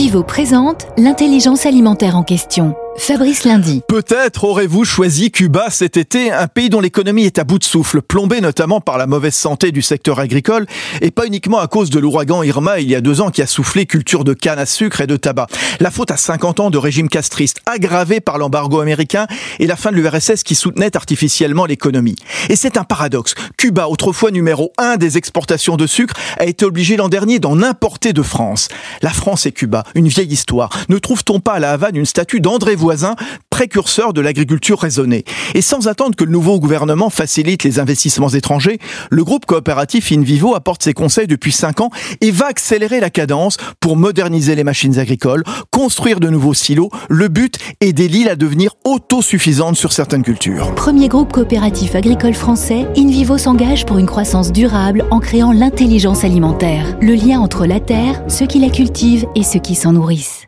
InVivo présente l'intelligence alimentaire en question. Fabrice Lundi. Peut-être aurez-vous choisi Cuba cet été, un pays dont l'économie est à bout de souffle, plombé notamment par la mauvaise santé du secteur agricole, et pas uniquement à cause de l'ouragan Irma il y a deux ans qui a soufflé culture de canne à sucre et de tabac. La faute à 50 ans de régime castriste, aggravé par l'embargo américain et la fin de l'URSS qui soutenait artificiellement l'économie. Et c'est un paradoxe. Cuba, autrefois numéro un des exportations de sucre, a été obligé l'an dernier d'en importer de France. La France et Cuba, une vieille histoire. Ne trouve-t-on pas à la Havane une statue d'André voisin, précurseur de l'agriculture raisonnée. Et sans attendre que le nouveau gouvernement facilite les investissements étrangers, le groupe coopératif InVivo apporte ses conseils depuis 5 ans et va accélérer la cadence pour moderniser les machines agricoles, construire de nouveaux silos. Le but, aider l'île à devenir autosuffisante sur certaines cultures. Premier groupe coopératif agricole français, InVivo s'engage pour une croissance durable en créant l'intelligence alimentaire, le lien entre la terre, ceux qui la cultivent et ceux qui s'en nourrissent.